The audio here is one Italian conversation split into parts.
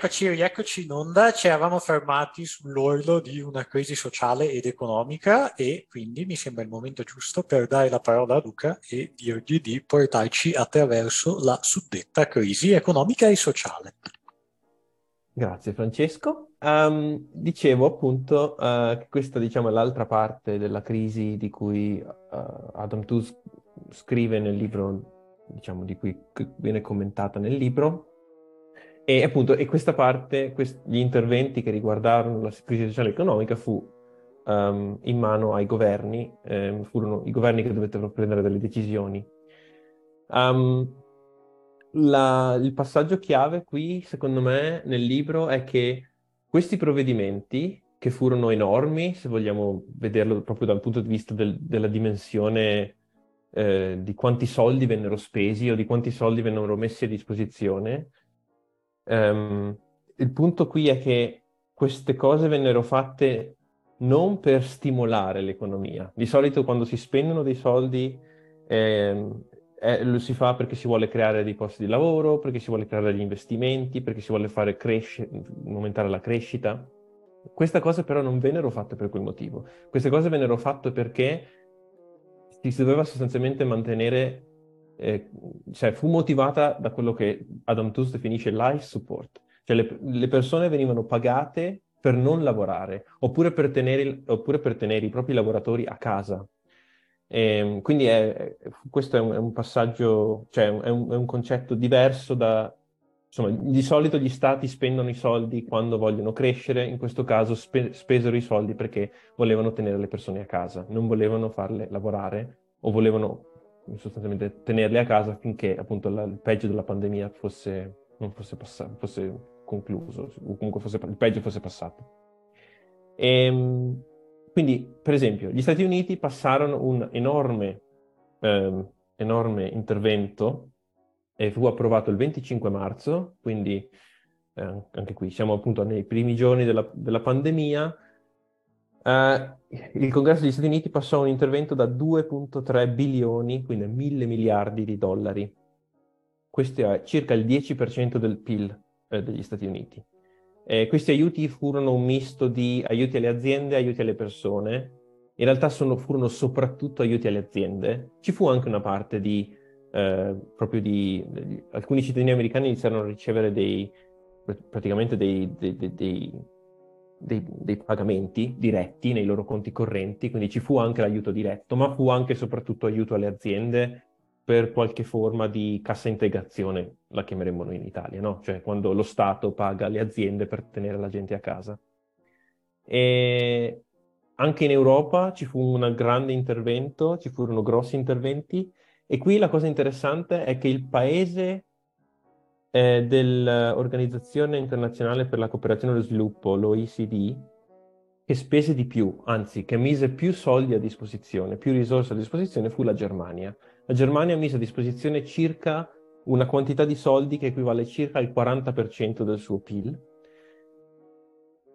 rieccoci, rieccoci in onda. Ci eravamo fermati sull'orlo di una crisi sociale ed economica e quindi mi sembra il momento giusto per dare la parola a Luca e dirgli di portarci attraverso la suddetta crisi economica e sociale. Grazie Francesco. Um, dicevo appunto uh, che questa diciamo, è l'altra parte della crisi di cui uh, Adam Tooze scrive nel libro, diciamo, di cui viene commentata nel libro, e appunto, e questa parte, quest- gli interventi che riguardarono la crisi sociale e economica fu um, in mano ai governi, eh, furono i governi che dovettero prendere delle decisioni. Um, la, il passaggio chiave qui, secondo me, nel libro è che questi provvedimenti, che furono enormi, se vogliamo vederlo proprio dal punto di vista del, della dimensione eh, di quanti soldi vennero spesi o di quanti soldi vennero messi a disposizione, Um, il punto qui è che queste cose vennero fatte non per stimolare l'economia. Di solito quando si spendono dei soldi eh, eh, lo si fa perché si vuole creare dei posti di lavoro, perché si vuole creare degli investimenti, perché si vuole fare cresce- aumentare la crescita. Queste cose però non vennero fatte per quel motivo. Queste cose vennero fatte perché si doveva sostanzialmente mantenere eh, cioè fu motivata da quello che Adam Tooze definisce life support, cioè le, le, persone venivano pagate per non lavorare oppure per tenere, oppure per tenere i propri lavoratori a casa. E, ehm, quindi è, questo è un, è un passaggio, cioè è un, è un, concetto diverso da... Insomma, di solito gli stati spendono i soldi quando vogliono crescere, in questo caso spe, spesero i soldi perché volevano tenere le persone a casa, non volevano farle lavorare o volevano sostanzialmente tenerli a casa finché appunto la, il peggio della pandemia fosse, non fosse, passato, fosse concluso, o comunque fosse, il peggio fosse passato. E, ehm, quindi, per esempio, gli Stati Uniti passarono un enorme, eh, enorme intervento e fu approvato il 25 marzo, quindi eh, anche qui siamo appunto nei primi giorni della, della pandemia, il Congresso degli Stati Uniti passò un intervento da 2.3 bilioni, quindi mille miliardi di dollari. Questo è circa il 10% del PIL eh, degli Stati Uniti. Eh, questi aiuti furono un misto di aiuti alle aziende e aiuti alle persone. In realtà sono, furono soprattutto aiuti alle aziende. Ci fu anche una parte di, eh, proprio di, di, alcuni cittadini americani iniziarono a ricevere dei, praticamente dei, dei, dei dei, dei, pagamenti diretti nei loro conti correnti, quindi ci fu anche l'aiuto diretto, ma fu anche e soprattutto aiuto alle aziende per qualche forma di cassa integrazione, la chiameremmo noi in Italia, no? Cioè quando lo Stato paga le aziende per tenere la gente a casa. E anche in Europa ci fu un grande intervento, ci furono grossi interventi e qui la cosa interessante è che il paese eh, dell'Organizzazione Internazionale per la Cooperazione e lo Sviluppo, l'OECD, che spese di più, anzi che mise più soldi a disposizione, più risorse a disposizione, fu la Germania. La Germania mise a disposizione circa una quantità di soldi che equivale circa al 40% del suo PIL.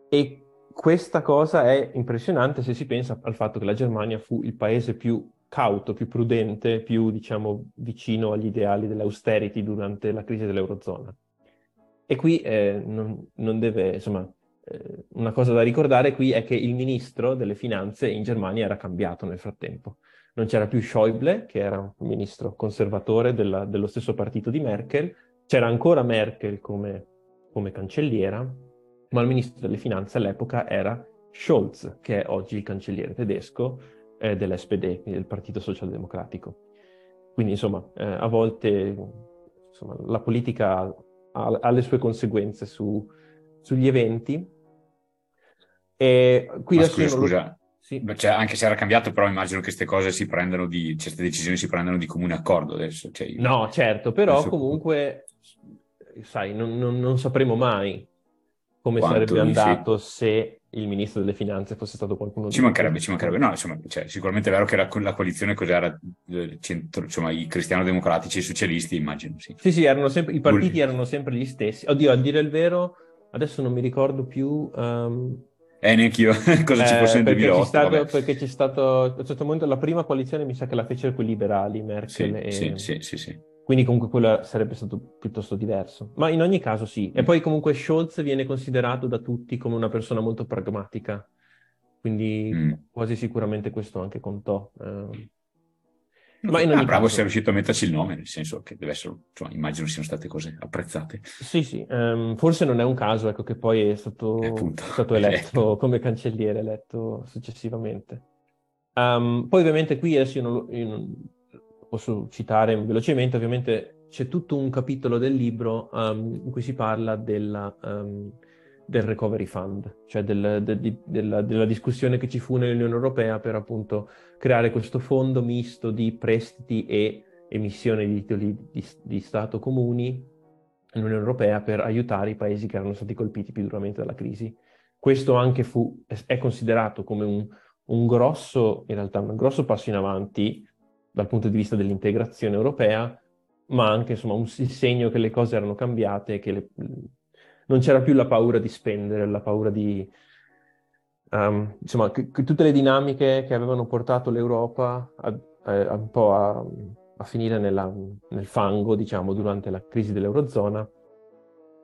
E questa cosa è impressionante se si pensa al fatto che la Germania fu il paese più cauto, più prudente, più diciamo vicino agli ideali dell'austerity durante la crisi dell'Eurozona. E qui eh, non, non, deve, insomma, eh, una cosa da ricordare qui è che il ministro delle finanze in Germania era cambiato nel frattempo. Non c'era più Schäuble, che era un ministro conservatore della, dello stesso partito di Merkel, c'era ancora Merkel come, come cancelliera, ma il ministro delle finanze all'epoca era Scholz, che è oggi il cancelliere tedesco, eh, dell'SPD, del Partito Socialdemocratico. Quindi insomma, eh, a volte insomma, la politica ha, ha, le sue conseguenze su, sugli eventi. E qui Ma scusa, scusa. Lo... Sì. Cioè, anche se era cambiato, però immagino che queste cose si prendano di, queste decisioni si prendano di comune accordo adesso. Cioè, no, certo, però adesso... comunque, sai, non, non, non sapremo mai come Quanto sarebbe andato sì. se il ministro delle finanze fosse stato qualcuno ci mancherebbe, ci mancherebbe. No, insomma, cioè, sicuramente è vero che la, la coalizione cos'era, centro, insomma, i cristiano-democratici e i socialisti, immagino, sì. Sì, sì, erano sempre, i partiti erano sempre gli stessi. Oddio, a dire il vero, adesso non mi ricordo più... Um... Eh, neanche io cosa eh, ci fosse nel 2008. C'è stato, perché c'è stato, a un certo momento, la prima coalizione mi sa che la fecero quei liberali, Merkel sì, e... Sì, sì, sì, sì. Quindi comunque quello sarebbe stato piuttosto diverso. Ma in ogni caso sì. E poi comunque Scholz viene considerato da tutti come una persona molto pragmatica. Quindi mm. quasi sicuramente questo anche contò. Eh. Ma in ogni ah, bravo caso... sei riuscito a metterci il nome, nel senso che deve essere, insomma, immagino siano state cose apprezzate. Sì, sì, um, forse non è un caso, ecco, che poi è stato, eh, è stato eletto come cancelliere, eletto successivamente. Um, poi ovviamente qui adesso io non, io non, posso citare velocemente, ovviamente c'è tutto un capitolo del libro um, in cui si parla della, um, del recovery fund, cioè del, de, de, della, della, discussione che ci fu nell'Unione Europea per appunto creare questo fondo misto di prestiti e emissione di titoli di, di Stato comuni nell'Unione Europea per aiutare i paesi che erano stati colpiti più duramente dalla crisi. Questo anche fu, è considerato come un, un grosso, in realtà un grosso passo in avanti dal punto di vista dell'integrazione europea, ma anche insomma un segno che le cose erano cambiate, che le, non c'era più la paura di spendere, la paura di... Um, insomma, che, che tutte le dinamiche che avevano portato l'Europa a, a, un po' a, a finire nella, nel fango, diciamo, durante la crisi dell'Eurozona,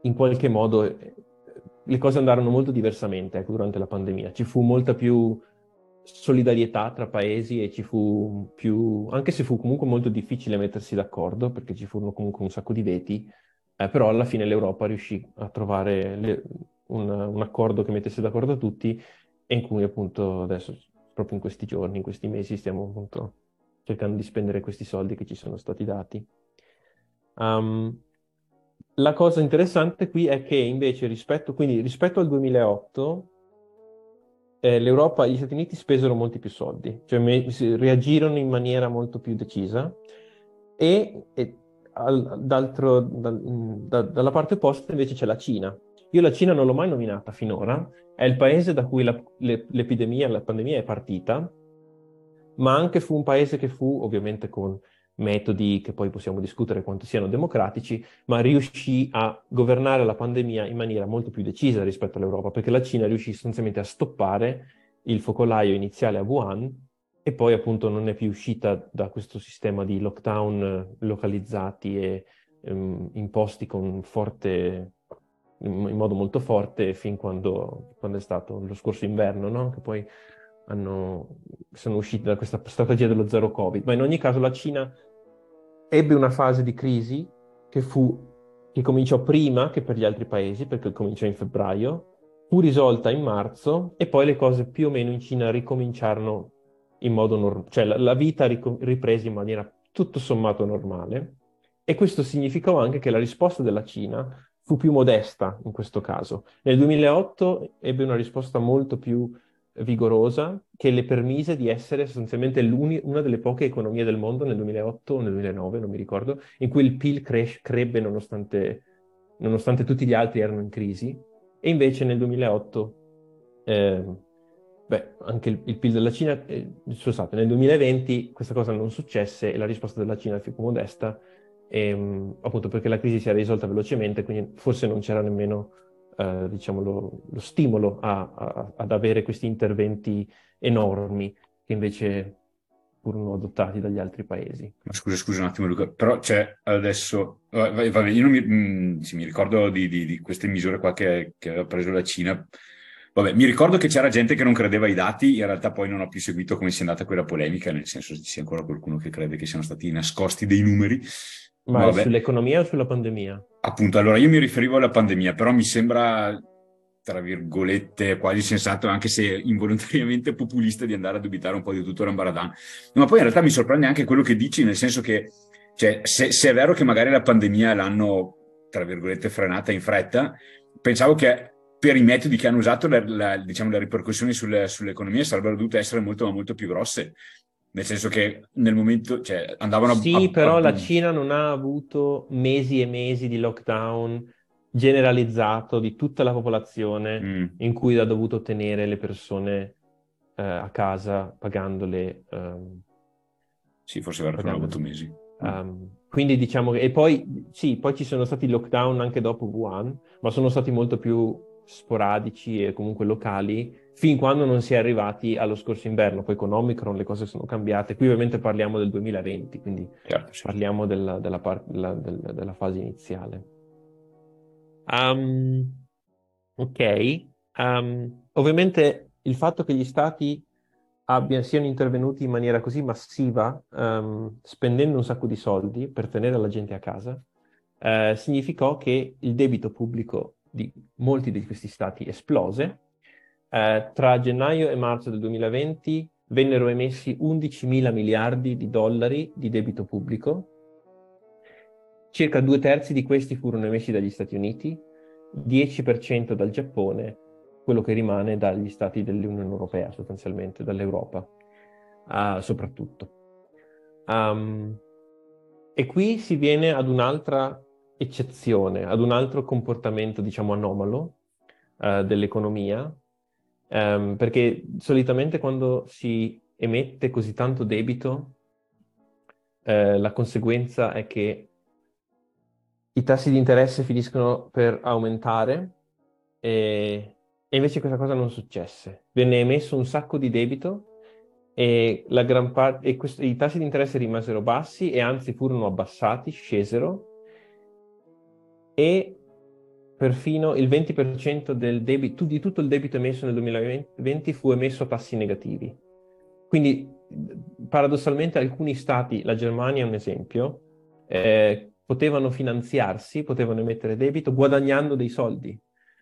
in qualche modo eh, le cose andarono molto diversamente ecco, durante la pandemia. Ci fu molta più solidarietà tra paesi e ci fu più, anche se fu comunque molto difficile mettersi d'accordo, perché ci furono comunque un sacco di veti, eh, però alla fine l'Europa riuscì a trovare le, un, un, accordo che mettesse d'accordo tutti e in cui appunto adesso, proprio in questi giorni, in questi mesi, stiamo appunto cercando di spendere questi soldi che ci sono stati dati. Um, la cosa interessante qui è che invece rispetto, quindi, rispetto al 2008 eh, l'Europa e gli Stati Uniti spesero molti più soldi, cioè me, reagirono in maniera molto più decisa e, e al, da, da, dalla parte opposta invece c'è la Cina. Io la Cina non l'ho mai nominata finora, è il paese da cui la, le, l'epidemia, la pandemia è partita, ma anche fu un paese che fu, ovviamente con metodi che poi possiamo discutere quanto siano democratici, ma riuscì a governare la pandemia in maniera molto più decisa rispetto all'Europa, perché la Cina riuscì sostanzialmente a stoppare il focolaio iniziale a Wuhan e poi appunto non è più uscita da questo sistema di lockdown localizzati e um, imposti forte, in, in, modo molto forte fin quando, quando è stato lo scorso inverno, no? che poi hanno, sono usciti da questa strategia dello zero Covid. Ma in ogni caso la Cina ebbe una fase di crisi che fu che cominciò prima che per gli altri paesi, perché cominciò in febbraio, fu risolta in marzo e poi le cose più o meno in Cina ricominciarono in modo normale, cioè la, la vita ric- riprese in maniera tutto sommato normale e questo significò anche che la risposta della Cina fu più modesta in questo caso. Nel 2008 ebbe una risposta molto più vigorosa che le permise di essere sostanzialmente una delle poche economie del mondo nel 2008 o nel 2009, non mi ricordo, in cui il PIL cres- crebbe nonostante, nonostante, tutti gli altri erano in crisi, e invece nel 2008, eh, beh, anche il, il, PIL della Cina, eh, scusate, nel 2020 questa cosa non successe e la risposta della Cina fu più modesta, ehm, appunto perché la crisi si era risolta velocemente, quindi forse non c'era nemmeno eh, diciamo, lo, lo stimolo a, a, ad avere questi interventi enormi che invece furono adottati dagli altri paesi. Ma scusa, scusa un attimo Luca, però c'è adesso, vabbè, io non mi, mm, sì, mi ricordo di, di, di, queste misure qua che, che aveva preso la Cina, Vabbè, mi ricordo che c'era gente che non credeva ai dati, in realtà poi non ho più seguito come sia andata quella polemica, nel senso che ci sia ancora qualcuno che crede che siano stati nascosti dei numeri, ma Vabbè. sull'economia o sulla pandemia? Appunto, allora io mi riferivo alla pandemia, però mi sembra, tra virgolette, quasi sensato, anche se involontariamente populista, di andare a dubitare un po' di tutto Rambaradan. Ma poi in realtà mi sorprende anche quello che dici, nel senso che, cioè, se, se è vero che magari la pandemia l'hanno, tra virgolette, frenata in fretta, pensavo che per i metodi che hanno usato, la, la, diciamo, le ripercussioni sulle, sull'economia sarebbero dovute essere molto, molto più grosse nel senso che nel momento cioè, andavano sì, a... Sì, però a... la Cina non ha avuto mesi e mesi di lockdown generalizzato di tutta la popolazione mm. in cui ha dovuto tenere le persone eh, a casa pagandole. Um, sì, forse avranno avuto mesi. Um, quindi diciamo che... E poi, sì, poi ci sono stati lockdown anche dopo Wuhan, ma sono stati molto più sporadici e comunque locali fin quando non si è arrivati allo scorso inverno. Poi con Omicron le cose sono cambiate. Qui ovviamente parliamo del 2020, quindi certo, sì. parliamo della, della, par- della, della, fase iniziale. Um, ok, um, ovviamente il fatto che gli stati abbia, siano intervenuti in maniera così massiva, um, spendendo un sacco di soldi per tenere la gente a casa, uh, significò che il debito pubblico di molti di questi stati esplose. Uh, tra gennaio e marzo del 2020 vennero emessi 11 mila miliardi di dollari di debito pubblico. Circa due terzi di questi furono emessi dagli Stati Uniti, 10% dal Giappone quello che rimane dagli stati dell'Unione Europea, sostanzialmente, dall'Europa, uh, soprattutto. Um, e qui si viene ad un'altra eccezione, ad un altro comportamento, diciamo, anomalo uh, dell'economia, um, perché solitamente quando si emette così tanto debito, uh, la conseguenza è che i tassi di interesse finiscono per aumentare e e invece questa cosa non successe. Venne emesso un sacco di debito e, par- e quest- i tassi di interesse rimasero bassi e anzi furono abbassati, scesero e perfino il 20% del debito, di tutto il debito emesso nel 2020 fu emesso a tassi negativi. Quindi paradossalmente alcuni stati, la Germania è un esempio, eh, potevano finanziarsi, potevano emettere debito guadagnando dei soldi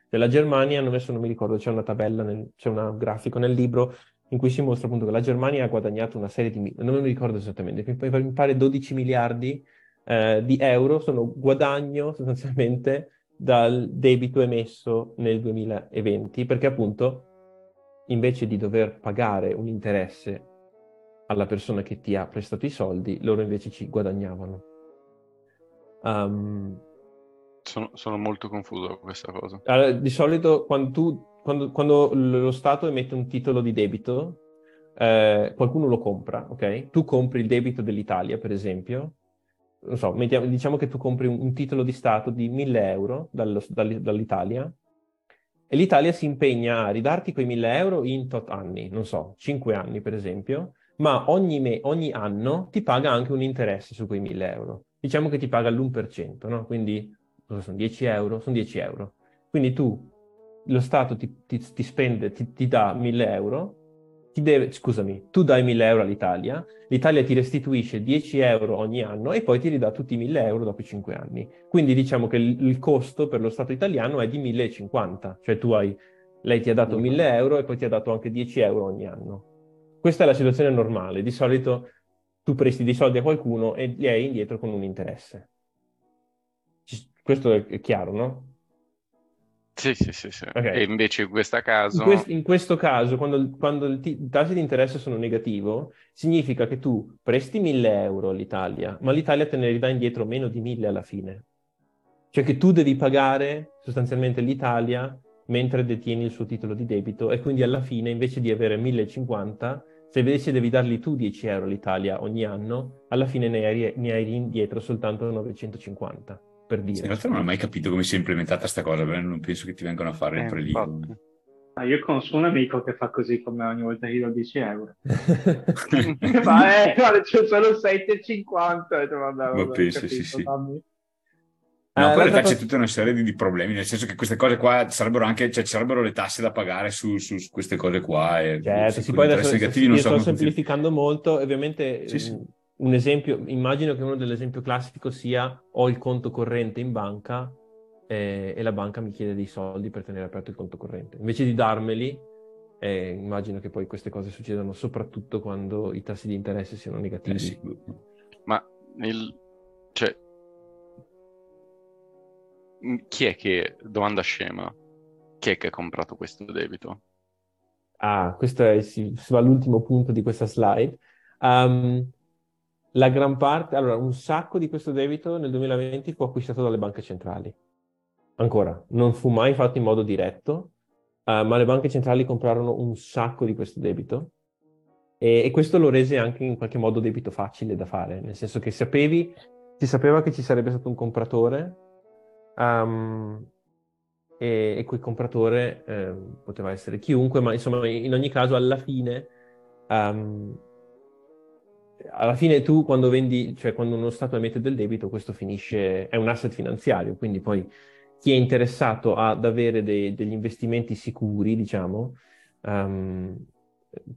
della Germania, adesso non mi ricordo, c'è una tabella, nel, c'è un grafico nel libro in cui si mostra appunto che la Germania ha guadagnato una serie di, non mi ricordo esattamente, mi pare 12 miliardi eh, di euro sono guadagno sostanzialmente dal debito emesso nel 2020, perché appunto invece di dover pagare un interesse alla persona che ti ha prestato i soldi, loro invece ci guadagnavano. Um, sono, sono molto confuso con questa cosa. Allora, di solito quando, tu, quando, quando, lo Stato emette un titolo di debito, eh, qualcuno lo compra, ok? Tu compri il debito dell'Italia, per esempio. Non so, mettiamo, diciamo che tu compri un, un, titolo di Stato di 1000 euro dallo, dall'Italia e l'Italia si impegna a ridarti quei 1000 euro in tot anni, non so, 5 anni per esempio, ma ogni, me, ogni anno ti paga anche un interesse su quei 1000 euro. Diciamo che ti paga l'1%, no? Quindi cosa sono 10 euro? Sono 10 euro. Quindi tu, lo Stato ti, ti, ti spende, ti, ti, dà 1000 euro, ti deve, scusami, tu dai 1000 euro all'Italia, l'Italia ti restituisce 10 euro ogni anno e poi ti ridà tutti i 1000 euro dopo i 5 anni. Quindi diciamo che il, il costo per lo Stato italiano è di 1050, cioè tu hai, lei ti ha dato 1000 euro e poi ti ha dato anche 10 euro ogni anno. Questa è la situazione normale, di solito tu presti dei soldi a qualcuno e li hai indietro con un interesse. Questo è chiaro, no? Sì, sì, sì, sì. Okay. E invece in questo caso... In, quest- in questo caso, quando, quando il, t- i tassi di interesse sono negativo, significa che tu presti 1000 euro all'Italia, ma l'Italia te ne ridà indietro meno di 1000 alla fine. Cioè che tu devi pagare sostanzialmente l'Italia mentre detieni il suo titolo di debito e quindi alla fine invece di avere 1050, se invece devi dargli tu 10 euro all'Italia ogni anno, alla fine ne hai, ne hai indietro soltanto 950 per dire. in realtà non ho mai capito come sia implementata questa cosa, non penso che ti vengano a fare eh, il prelievo. Ah, io conosco un amico che fa così come ogni volta che gli do 10 euro. Ma eh, guarda, c'è solo 7,50. Ma penso, sì, sì. Fammi. No, eh, poi in realtà c'è tutta una serie di, di, problemi, nel senso che queste cose qua sarebbero anche, cioè ci sarebbero le tasse da pagare su, su, su queste cose qua. E certo, si può adesso, negativi, io so sto semplificando molto, ovviamente sì, sì un esempio, immagino che uno dell'esempio classico sia ho il conto corrente in banca eh, e la banca mi chiede dei soldi per tenere aperto il conto corrente. Invece di darmeli, eh, immagino che poi queste cose succedano soprattutto quando i tassi di interesse siano negativi. Eh sì. Ma il, cioè, chi è che, domanda scema, chi è che ha comprato questo debito? Ah, questo è, si, si va all'ultimo punto di questa slide. Um, la gran parte, allora, un sacco di questo debito nel 2020 fu acquistato dalle banche centrali. Ancora, non fu mai fatto in modo diretto, uh, ma le banche centrali comprarono un sacco di questo debito e, e, questo lo rese anche in qualche modo debito facile da fare, nel senso che sapevi, si sapeva che ci sarebbe stato un compratore um, e, e quel compratore eh, poteva essere chiunque, ma insomma in ogni caso alla fine, um, alla fine tu quando vendi, cioè quando uno Stato emette del debito, questo finisce, è un asset finanziario, quindi poi chi è interessato ad avere dei, degli investimenti sicuri, diciamo, um,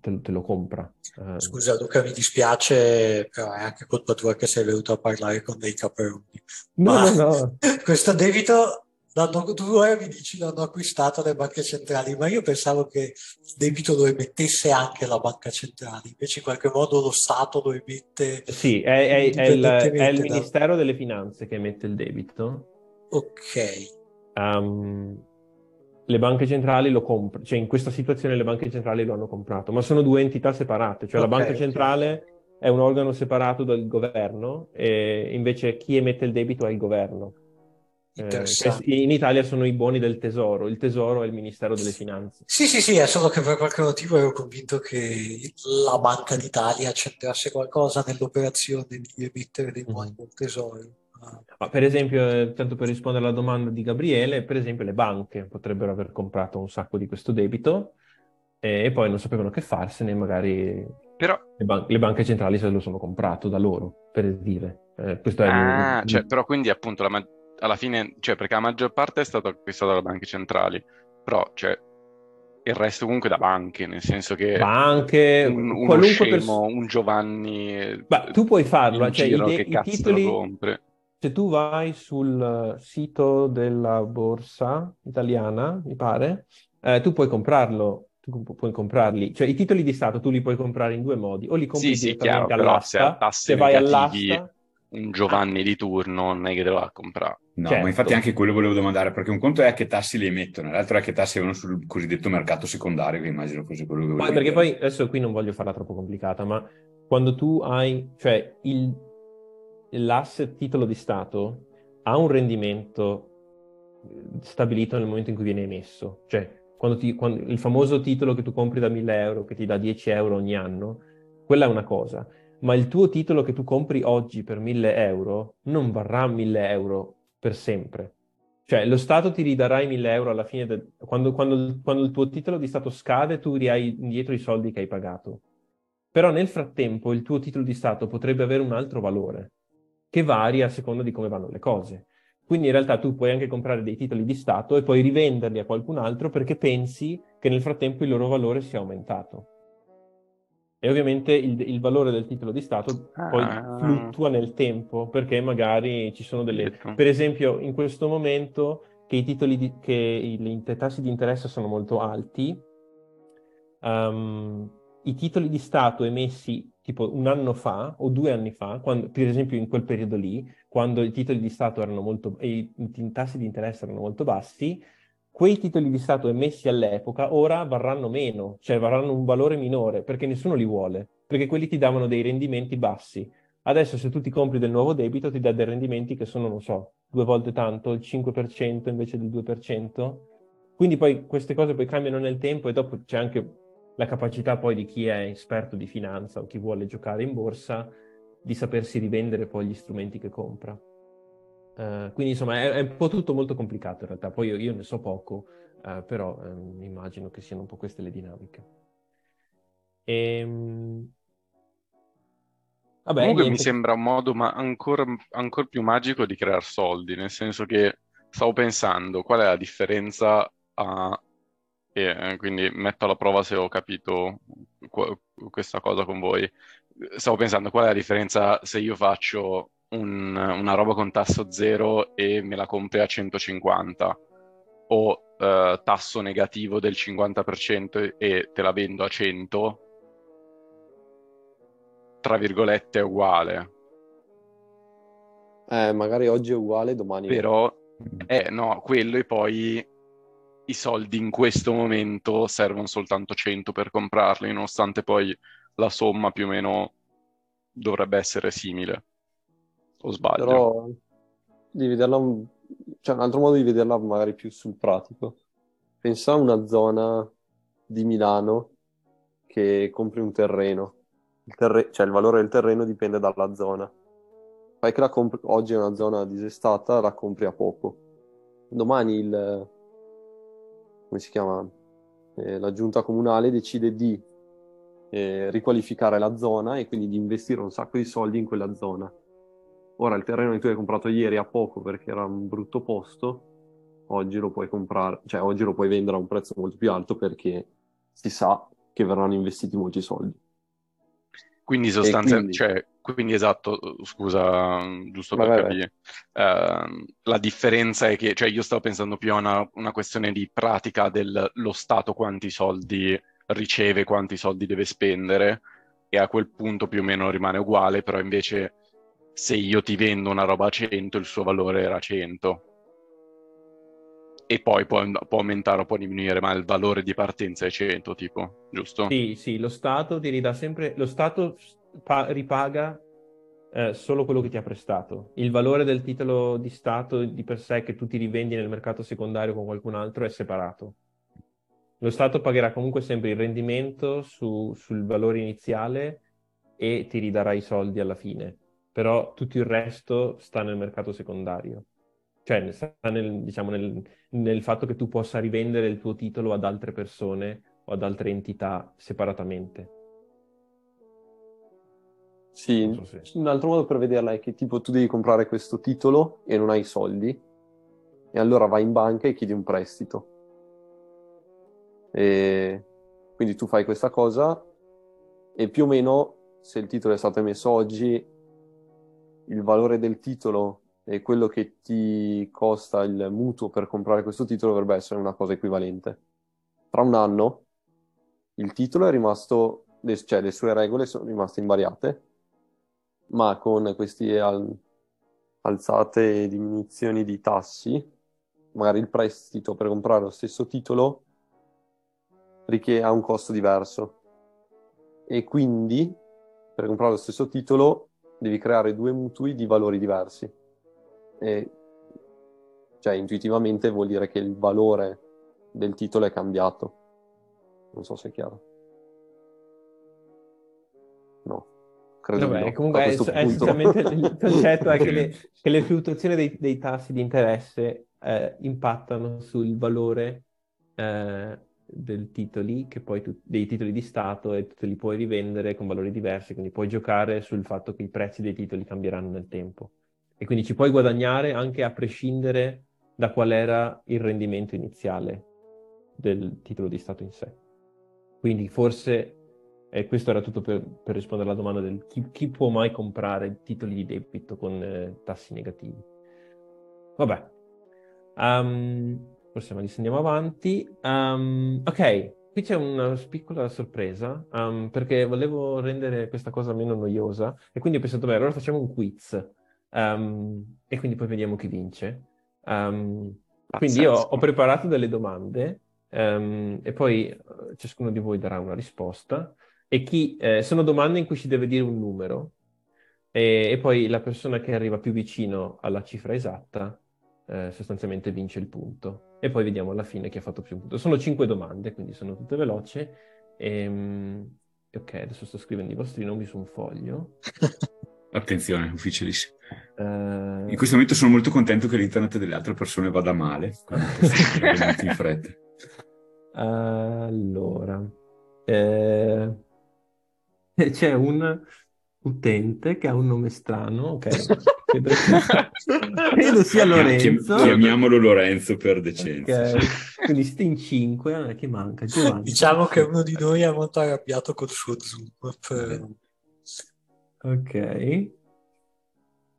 te, te, lo compra. Uh, Scusa Luca, mi dispiace, però è anche colpa tua che sei venuto a parlare con dei caproni. No, no, no. questo debito l'hanno, tu ora mi dici l'hanno acquistato le banche centrali, ma io pensavo che il debito lo emettesse anche la banca centrale, invece in qualche modo lo Stato lo emette. Sì, è, è, è, il, è il, Ministero delle Finanze che emette il debito. Ok. Um, le banche centrali lo comprano, cioè in questa situazione le banche centrali lo hanno comprato, ma sono due entità separate, cioè okay, la banca centrale okay. è un organo separato dal governo e invece chi emette il debito è il governo. Eh, in Italia sono i buoni del tesoro, il tesoro è il Ministero delle Finanze. Sì, sì, sì, è solo che per qualche motivo ero convinto che la Banca d'Italia c'entrasse qualcosa nell'operazione di emettere dei buoni mm. del tesoro. Ah. Ma per esempio, eh, tanto per rispondere alla domanda di Gabriele, per esempio le banche potrebbero aver comprato un sacco di questo debito e poi non sapevano che farsene, magari però... le, ban- le banche centrali se lo sono comprato da loro, per dire. Eh, questo è ah, il... cioè, però quindi appunto la maggior alla fine, cioè, perché la maggior parte è stato acquistato dalle banche centrali, però, cioè, il resto comunque da banche, nel senso che banche, un, uno scemo, pers- un Giovanni Ma tu puoi farlo, cioè i, de- i titoli se tu vai sul sito della borsa italiana, mi pare, eh, tu puoi comprarlo, tu puoi comprarli, cioè i titoli di Stato tu li puoi comprare in due modi, o li compri sì, direttamente sì, chiaro, all'asta, se, se vai all'asta un Giovanni di turno non è che te lo va a comprare. No, certo. ma infatti anche quello volevo domandare, perché un conto è a che tassi li emettono, l'altro è a che tassi vanno sul cosiddetto mercato secondario, che immagino fosse quello che volevo Perché dire. poi, adesso qui non voglio farla troppo complicata, ma quando tu hai, cioè il, l'asset titolo di Stato ha un rendimento stabilito nel momento in cui viene emesso, cioè quando ti, quando, il famoso titolo che tu compri da 1000 euro, che ti dà 10 euro ogni anno, quella è una cosa ma il tuo titolo che tu compri oggi per 1000 euro non varrà 1000 euro per sempre. Cioè, lo Stato ti ridarà i 1000 euro alla fine, del... quando, quando, quando, il tuo titolo di Stato scade, tu rihai indietro i soldi che hai pagato. Però nel frattempo il tuo titolo di Stato potrebbe avere un altro valore, che varia a seconda di come vanno le cose. Quindi in realtà tu puoi anche comprare dei titoli di Stato e poi rivenderli a qualcun altro perché pensi che nel frattempo il loro valore sia aumentato. E ovviamente il, il, valore del titolo di Stato poi ah. fluttua nel tempo, perché magari ci sono delle... Per esempio, in questo momento che i titoli di, che i, tassi di interesse sono molto alti, um, i titoli di Stato emessi tipo un anno fa o due anni fa, quando, per esempio in quel periodo lì, quando i titoli di Stato erano molto... e i, i tassi di interesse erano molto bassi, quei titoli di Stato emessi all'epoca ora varranno meno, cioè varranno un valore minore, perché nessuno li vuole, perché quelli ti davano dei rendimenti bassi. Adesso se tu ti compri del nuovo debito ti dà dei rendimenti che sono, non so, due volte tanto, il 5% invece del 2%. Quindi poi queste cose poi cambiano nel tempo e dopo c'è anche la capacità poi di chi è esperto di finanza o chi vuole giocare in borsa di sapersi rivendere poi gli strumenti che compra. Uh, quindi insomma è, è, un po' tutto molto complicato in realtà, poi io, io ne so poco, uh, però um, immagino che siano un po' queste le dinamiche. E, um... Vabbè, Comunque niente. mi sembra un modo ma ancora, ancora più magico di creare soldi, nel senso che stavo pensando qual è la differenza a... E eh, quindi metto alla prova se ho capito questa cosa con voi. Stavo pensando qual è la differenza se io faccio un, una roba con tasso zero e me la compri a 150 o eh, tasso negativo del 50% e te la vendo a 100, tra virgolette è uguale. Eh, magari oggi è uguale, domani Però, eh, no, quello e poi i soldi in questo momento servono soltanto 100 per comprarli, nonostante poi la somma più o meno dovrebbe essere simile. O sbaglio? Però di vederla, un... cioè un altro modo di vederla magari più sul pratico. Pensa a una zona di Milano che compri un terreno. Il terre... Cioè il valore del terreno dipende dalla zona. Fai che la compri... oggi è una zona disestata, la compri a poco. Domani il, come si chiama, eh, la giunta comunale decide di eh, riqualificare la zona e quindi di investire un sacco di soldi in quella zona. Ora il terreno che tu hai comprato ieri a poco perché era un brutto posto, oggi lo puoi comprare, cioè oggi lo puoi vendere a un prezzo molto più alto perché si sa che verranno investiti molti soldi. Quindi sostanzialmente, quindi... Cioè, quindi esatto, scusa, giusto per capire, uh, la differenza è che, cioè io stavo pensando più a una, una questione di pratica dello Stato quanti soldi riceve, quanti soldi deve spendere e a quel punto più o meno rimane uguale, però invece se io ti vendo una roba a 100 il suo valore era 100 e poi può, può, aumentare o può diminuire, ma il valore di partenza è 100, tipo, giusto? Sì, sì, lo Stato ti ridà sempre, lo Stato pa- ripaga eh, solo quello che ti ha prestato. Il valore del titolo di Stato di per sé che tu ti rivendi nel mercato secondario con qualcun altro è separato. Lo Stato pagherà comunque sempre il rendimento su, sul valore iniziale e ti ridarà i soldi alla fine, però tutto il resto sta nel mercato secondario cioè sta nel, diciamo, nel, nel, fatto che tu possa rivendere il tuo titolo ad altre persone o ad altre entità separatamente. Sì, so se... un altro modo per vederla è che tipo tu devi comprare questo titolo e non hai soldi e allora vai in banca e chiedi un prestito. E quindi tu fai questa cosa e più o meno se il titolo è stato emesso oggi il valore del titolo e quello che ti costa il mutuo per comprare questo titolo dovrebbe essere una cosa equivalente. Tra un anno il titolo è rimasto, cioè le sue regole sono rimaste invariate, ma con queste al, alzate diminuzioni di tassi, magari il prestito per comprare lo stesso titolo ha un costo diverso. E quindi per comprare lo stesso titolo devi creare due mutui di valori diversi e cioè intuitivamente vuol dire che il valore del titolo è cambiato. Non so se è chiaro. No. Credo Vabbè, no. comunque è, essenzialmente il concetto è che le, che le fluttuazioni dei, dei, tassi di interesse eh, impattano sul valore eh, titoli, tu, dei titoli di Stato e tu li puoi rivendere con valori diversi, quindi puoi giocare sul fatto che i prezzi dei titoli cambieranno nel tempo e quindi ci puoi guadagnare anche a prescindere da qual era il rendimento iniziale del titolo di Stato in sé. Quindi forse, e questo era tutto per, per rispondere alla domanda del chi, chi, può mai comprare titoli di debito con eh, tassi negativi. Vabbè, um, forse ma andiamo avanti. Um, ok, qui c'è una piccola sorpresa, um, perché volevo rendere questa cosa meno noiosa e quindi ho pensato, beh, allora facciamo un quiz. Um, e quindi poi vediamo chi vince. Quindi io ho preparato delle domande e poi uh, ciascuno di voi darà una risposta. E chi, eh, sono domande in cui si deve dire un numero e, e, poi la persona che arriva più vicino alla cifra esatta eh, sostanzialmente vince il punto. E poi vediamo alla fine chi ha fatto più punto. Sono cinque domande, quindi sono tutte veloci. E, ok, adesso sto scrivendo i vostri nomi su un foglio. Attenzione, ufficialissimo. Uh... In questo momento sono molto contento che l'internet delle altre persone vada male, in fretta. Allora, eh... c'è un utente che ha un nome strano, ok? Credo, credo sia Lorenzo. Chiamiamolo Lorenzo per decenza. Okay. Quindi siete in 5, eh, che manca? Giovanni. Diciamo che uno di noi è molto arrabbiato col suo Zoom. Per... Ok.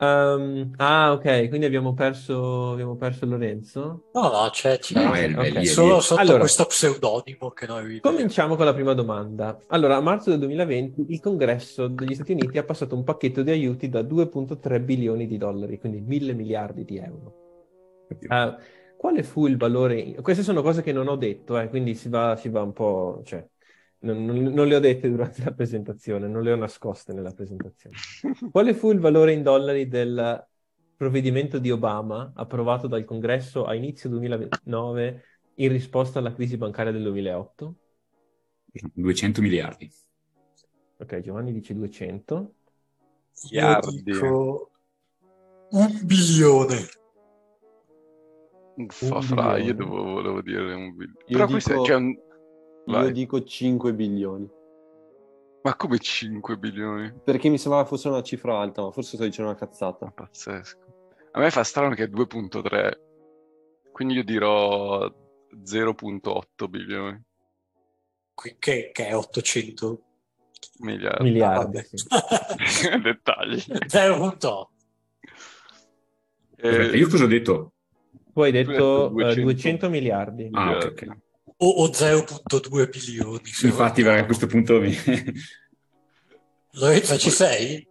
Um, ah, ok, quindi abbiamo perso, abbiamo perso Lorenzo? No, no, c'è, c'è. No, è, okay. è solo sotto allora, questo pseudonimo che noi vediamo. Cominciamo con la prima domanda. Allora, a marzo del 2020 il congresso degli Stati Uniti ha passato un pacchetto di aiuti da 2.3 bilioni di dollari, quindi mille miliardi di euro. Uh, quale fu il valore? Queste sono cose che non ho detto, eh, quindi si va, si va un po'... Cioè, non, non, non, le ho dette durante la presentazione, non le ho nascoste nella presentazione. Quale fu il valore in dollari del provvedimento di Obama approvato dal Congresso a inizio 2009 in risposta alla crisi bancaria del 2008? 200 miliardi. Ok, Giovanni dice 200. Miliardi. Dico un bilione. Uffa, Un fra, io devo- volevo dire un bilione. Io Però questo è- dico- cioè, un- Io vai. dico 5 bilioni. Ma come 5 bilioni? Perché mi sembrava fosse una cifra alta, ma forse sto dicendo una cazzata. Pazzesco. A me fa strano che è 2.3, quindi io dirò 0.8 bilioni, Che, che è 800 miliardi. Miliardi, sì. Dettagli. 0.8. Eh, Aspetta, io cosa ho detto? Tu hai Tu hai detto detto eh, 200. 200 miliardi. Ah, ok, miliardi. ok. O, o 0.2 bilioni. Infatti, a questo punto mi... Lorenzo, ci sei?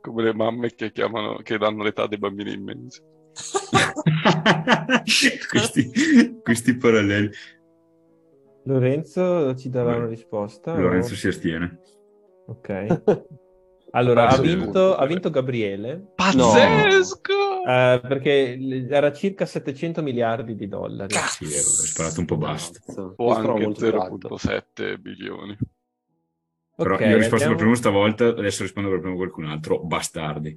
Come le mamme che chiamano, che danno l'età dei bambini immensi. questi, questi paralleli. Lorenzo ci darà Beh, una risposta. Lorenzo o- si astiene. Ok. Allora, ha Sì. vinto, ha vinto Gabriele Pazzesco! Eh, perché era circa 700 miliardi di dollari. Sì, ho sparato un po' basta. Cazzo, O anche molto più alto. 0.7 bilioni. Però Ok, io ho risposto per andiamo- primo stavolta, adesso rispondo per primo qualcun altro. Bastardi.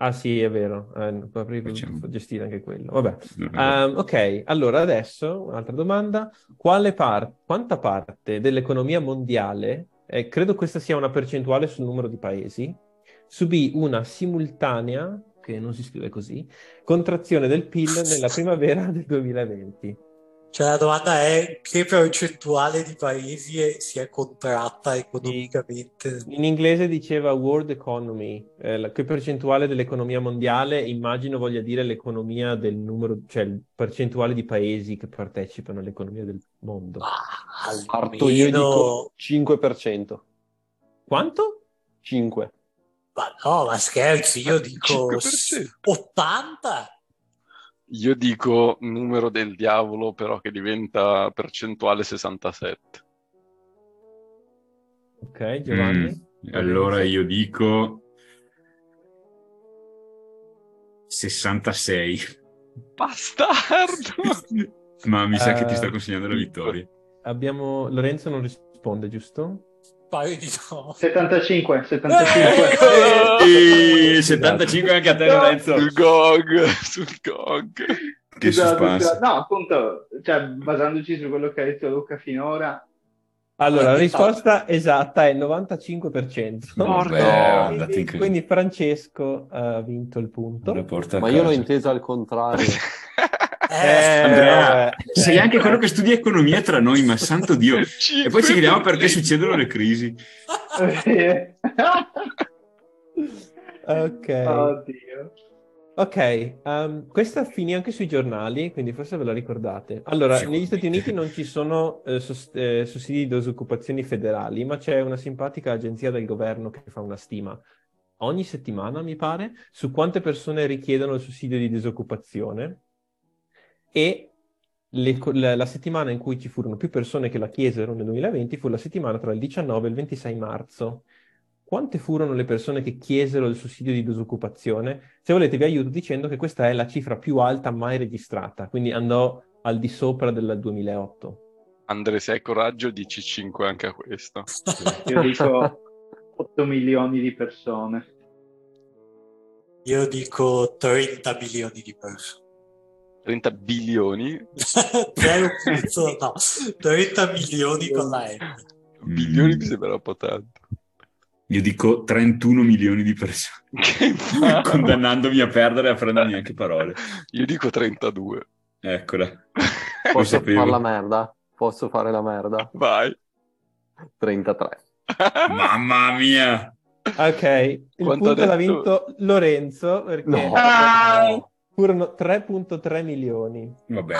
Ah sì, è vero, eh, avrei dovuto gestire anche quello. Vabbè. Ehm, ok, allora adesso un'altra domanda. Quale par- quanta parte dell'economia mondiale, e credo questa sia una percentuale sul numero di paesi, subì una simultanea, che non si scrive così, contrazione del PIL nella primavera del 2020? Cioè la domanda è che percentuale di paesi è- si è contratta economicamente? In inglese diceva World Economy, eh, che percentuale dell'economia mondiale immagino voglia dire l'economia del numero, cioè il percentuale di paesi che partecipano all'economia del mondo. Ma Parto io almeno... dico 5%. Quanto? 5. Ma no, ma scherzi, io dico 5%. 80? Io dico numero del diavolo, però che diventa percentuale 67. Ok, Giovanni? Mm, Allora io dico 66. Bastardo! Ma mi sa che ti Eh, sta consegnando la vittoria. Abbiamo... Lorenzo non risponde, giusto? Pare di no. 75, 75. E 75 anche a te Lorenzo. sul GOG, sul GOG. Che Esatto, suspense. esatto. No, appunto, cioè, basandoci su quello che ha detto Luca finora, Allora, la Eh, risposta esatta è il 95%. Porca. Beh, andate Quindi, quindi Francesco ha vinto il punto. Ma io l'ho casa. intesa al contrario. Eh, Andrea, Eh, sei anche quello che studia economia tra noi, ma santo Dio. E poi ci chiediamo perché succedono le crisi. Ok. Oddio. Ok, ehm, questa finì anche sui giornali, quindi forse ve la ricordate. Allora, negli. Stati Uniti non ci sono eh, sos- eh, sussidi di disoccupazione federali, ma c'è una simpatica agenzia del governo che fa una stima ogni settimana, mi pare, su quante persone richiedono il sussidio di disoccupazione e le- la, la settimana in cui ci furono più persone che la chiesero nel 2020 fu la settimana tra il 19 e il 26 marzo. Quante furono le persone che chiesero il sussidio di disoccupazione? Se volete vi aiuto dicendo che questa è la cifra più alta mai registrata, quindi andò al di sopra del 2008. Andre, se hai coraggio, dici 5 anche a questo. Io dico 8 milioni di persone. Io dico 30 milioni di persone. 30 bilioni? Zero punto- no, 30 milioni con la M. Bilioni Mm. mi sembra un po' tanto. Io dico 31 milioni di persone, condannandomi a perdere e a prendere neanche parole. Io dico 32. Eccola. Posso fare la merda? Posso fare la merda? Vai. 33. Mamma mia! Ok, il Quanto punto ha l'ha detto? vinto Lorenzo perché No. Ah! Furono 3.3 milioni. Vabbè.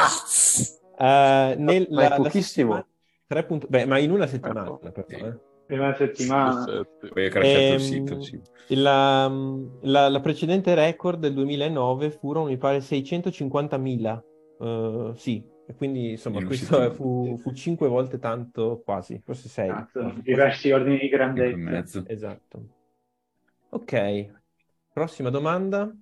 Ah, Eh, nel- Ma è la- pochissimo. settimana- 3 punto- Beh, ma in una settimana però, Sì. eh. Settimana. Sette. Poi è crashato il Ehm, sito, sì. La, la- la precedente record del 2009 furono, mi pare, 650.000. Eh, sì, e quindi insomma In una questo settimana. fu, fu 5 volte tanto quasi, forse 6. Cazzo, diversi ordini di Cinque grandezza. Esatto. Ok, prossima domanda.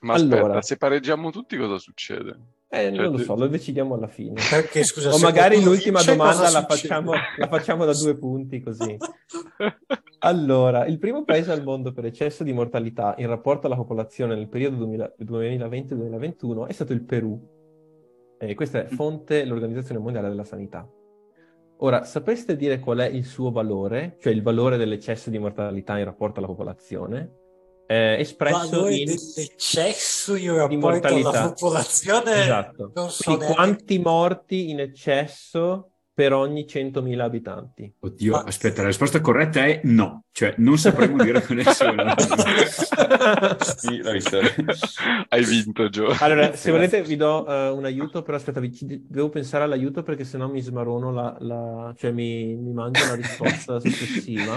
Ma Allora. aspetta, se pareggiamo tutti cosa succede? Eh, Cioè, non lo so, lo decidiamo alla fine. perché scusa, O magari l'ultima domanda la facciamo, la facciamo da due punti così. Allora, il primo paese al mondo per eccesso di mortalità in rapporto alla popolazione nel periodo 2000 2020-2021 è stato il Perù. E questa è fonte l'Organizzazione Mondiale della Sanità. Ora, sapreste dire qual è il suo valore, cioè il valore dell'eccesso di mortalità in rapporto alla popolazione? Eh, espresso in... dell'eccesso in rapporto mortalità. alla popolazione Esatto. non so Di neanche- quanti morti in eccesso per ogni 100.000 abitanti? Oddio, Ma- aspetta, la risposta corretta è no, cioè non sapremo dire con nessuno. Sì, la. Hai vinto, Gio. Allora, se volete vi do eh, un aiuto, però aspetta, vi- ci- devo pensare all'aiuto perché sennò mi smarono la, la- cioè mi, mi mangio la risposta successiva.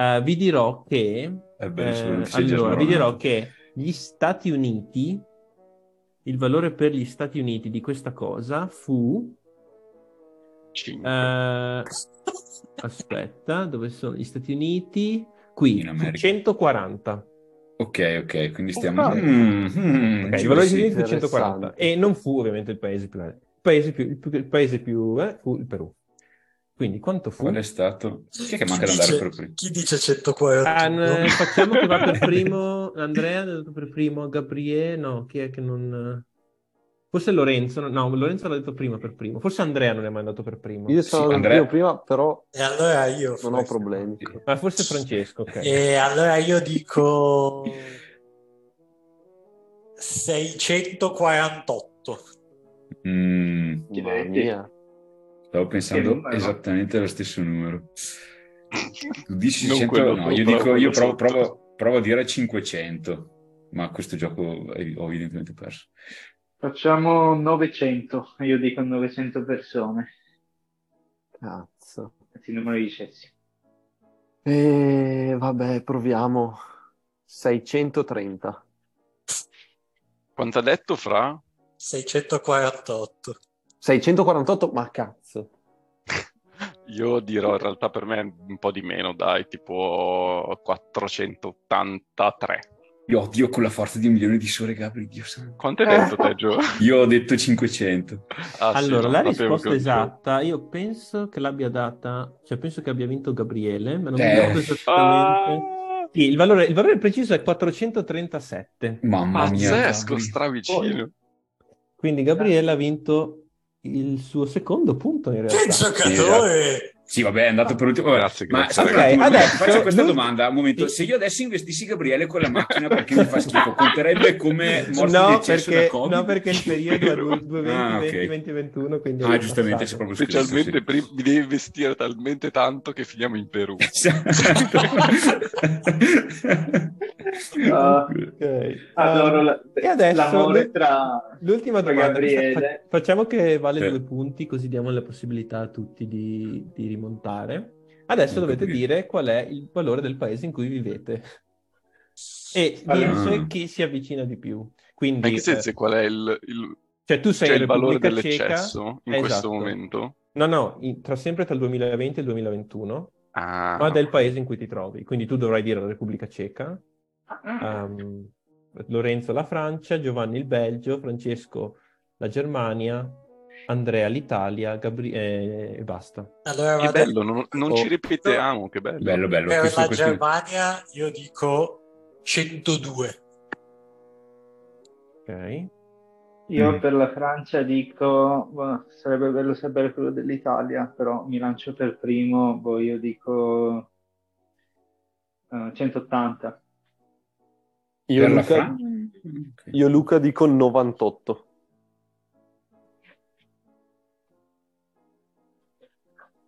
Eh, vi dirò che Eh beh, eh, allora, vi dirò che gli Stati Uniti, il valore per gli Stati Uniti di questa cosa fu eh, aspetta, dove sono gli Stati Uniti? Qui, In fu America. 140. Ok, ok, quindi stiamo... Oh, Mm, mm, Ok, il valore sì. di Uniti fu 140 Interessante. e non fu ovviamente il paese più grande. Il paese più, il più- il paese più eh, fu il Perù. Quindi quanto fu? Qual è stato? Chi è che Chi manca ad andare dice- per primo? Chi dice 141? Ah, facciamo che va per primo Andrea, per primo Gabriele, no, chi è che non... Forse Lorenzo, no, Lorenzo l'ha detto prima per primo, forse Andrea non è mai andato per primo, Io sono Sì, Andrea- io prima, però E allora io non ho problemi. ma forse Francesco, ok. E allora io dico 648. Mm, mia. Stavo pensando esattamente allo stesso numero. Tu dici Non 100? quello No, io dico, io provo, provo- provo a dire 500, ma questo gioco ho evidentemente perso. Facciamo 900, io dico 900 persone, Cazzo. anzi il numero di decessi. E vabbè, proviamo. 630. Quanto ha detto Fra? 648. 648, ma cazzo. Io dirò in realtà per me un po' di meno, dai, tipo 483. Io odio con la forza di un milione di sole, Gabri, Dio santo. Quanto hai detto te, Gio? Io ho detto 500. Ah, sì, Allora, no, la risposta esatta, io penso che l'abbia data, cioè penso che abbia vinto Gabriele, ma non mi Eh. ricordo esattamente. Ah, Sì, il valore, il valore preciso è 437. Mamma mia. pazzesco, stravicino. Quindi Gabriele ha vinto il suo secondo punto in Che realtà. giocatore! Sì, vabbè, è andato per ultimo. Vabbè, Grazie, ma grazie. aspetta Ok, un attimo, adesso- faccio questa domanda. Un momento, se io adesso investissi Gabriele con la macchina perché mi fa schifo, conterebbe come morte di No eccesso perché, da Covid? no, perché il periodo è 2020, Ah, ok. 2021, quindi è Ah, giustamente, c'è proprio scritto, Specialmente sì. prim- mi devi investire talmente tanto che finiamo in Perù. Ah, Ok. adoro Um, la- e adesso tra... L'ultima domanda, Gabriele. fa- facciamo che vale Sì. due punti, così diamo la possibilità a tutti di, di rimontare. Adesso Non dovete dire qual è il valore del paese in cui vivete e Allora. chi si avvicina di più. Quindi, In che senso eh, qual è il, il- cioè tu sei cioè il valore Repubblica Ceca, dell'eccesso in Esatto. questo momento? no, no, in- tra sempre tra il 2020 e il 2021, Ah, ma del paese in cui ti trovi. Quindi tu dovrai dire la Repubblica Ceca, Ah, ehm, Lorenzo la Francia, Giovanni il Belgio, Francesco la Germania, Andrea l'Italia, Gabri- eh, e basta. Allora, che bello, non, non Oh. ci ripetiamo, che bello. bello, bello. per Questo- la questo- Germania io dico 102. Ok. Io Mm. per la Francia dico, boh, sarebbe bello sapere quello dell'Italia, però mi lancio per primo, boh, io dico eh, 180. Io Luca? Ok. io Luca dico 98.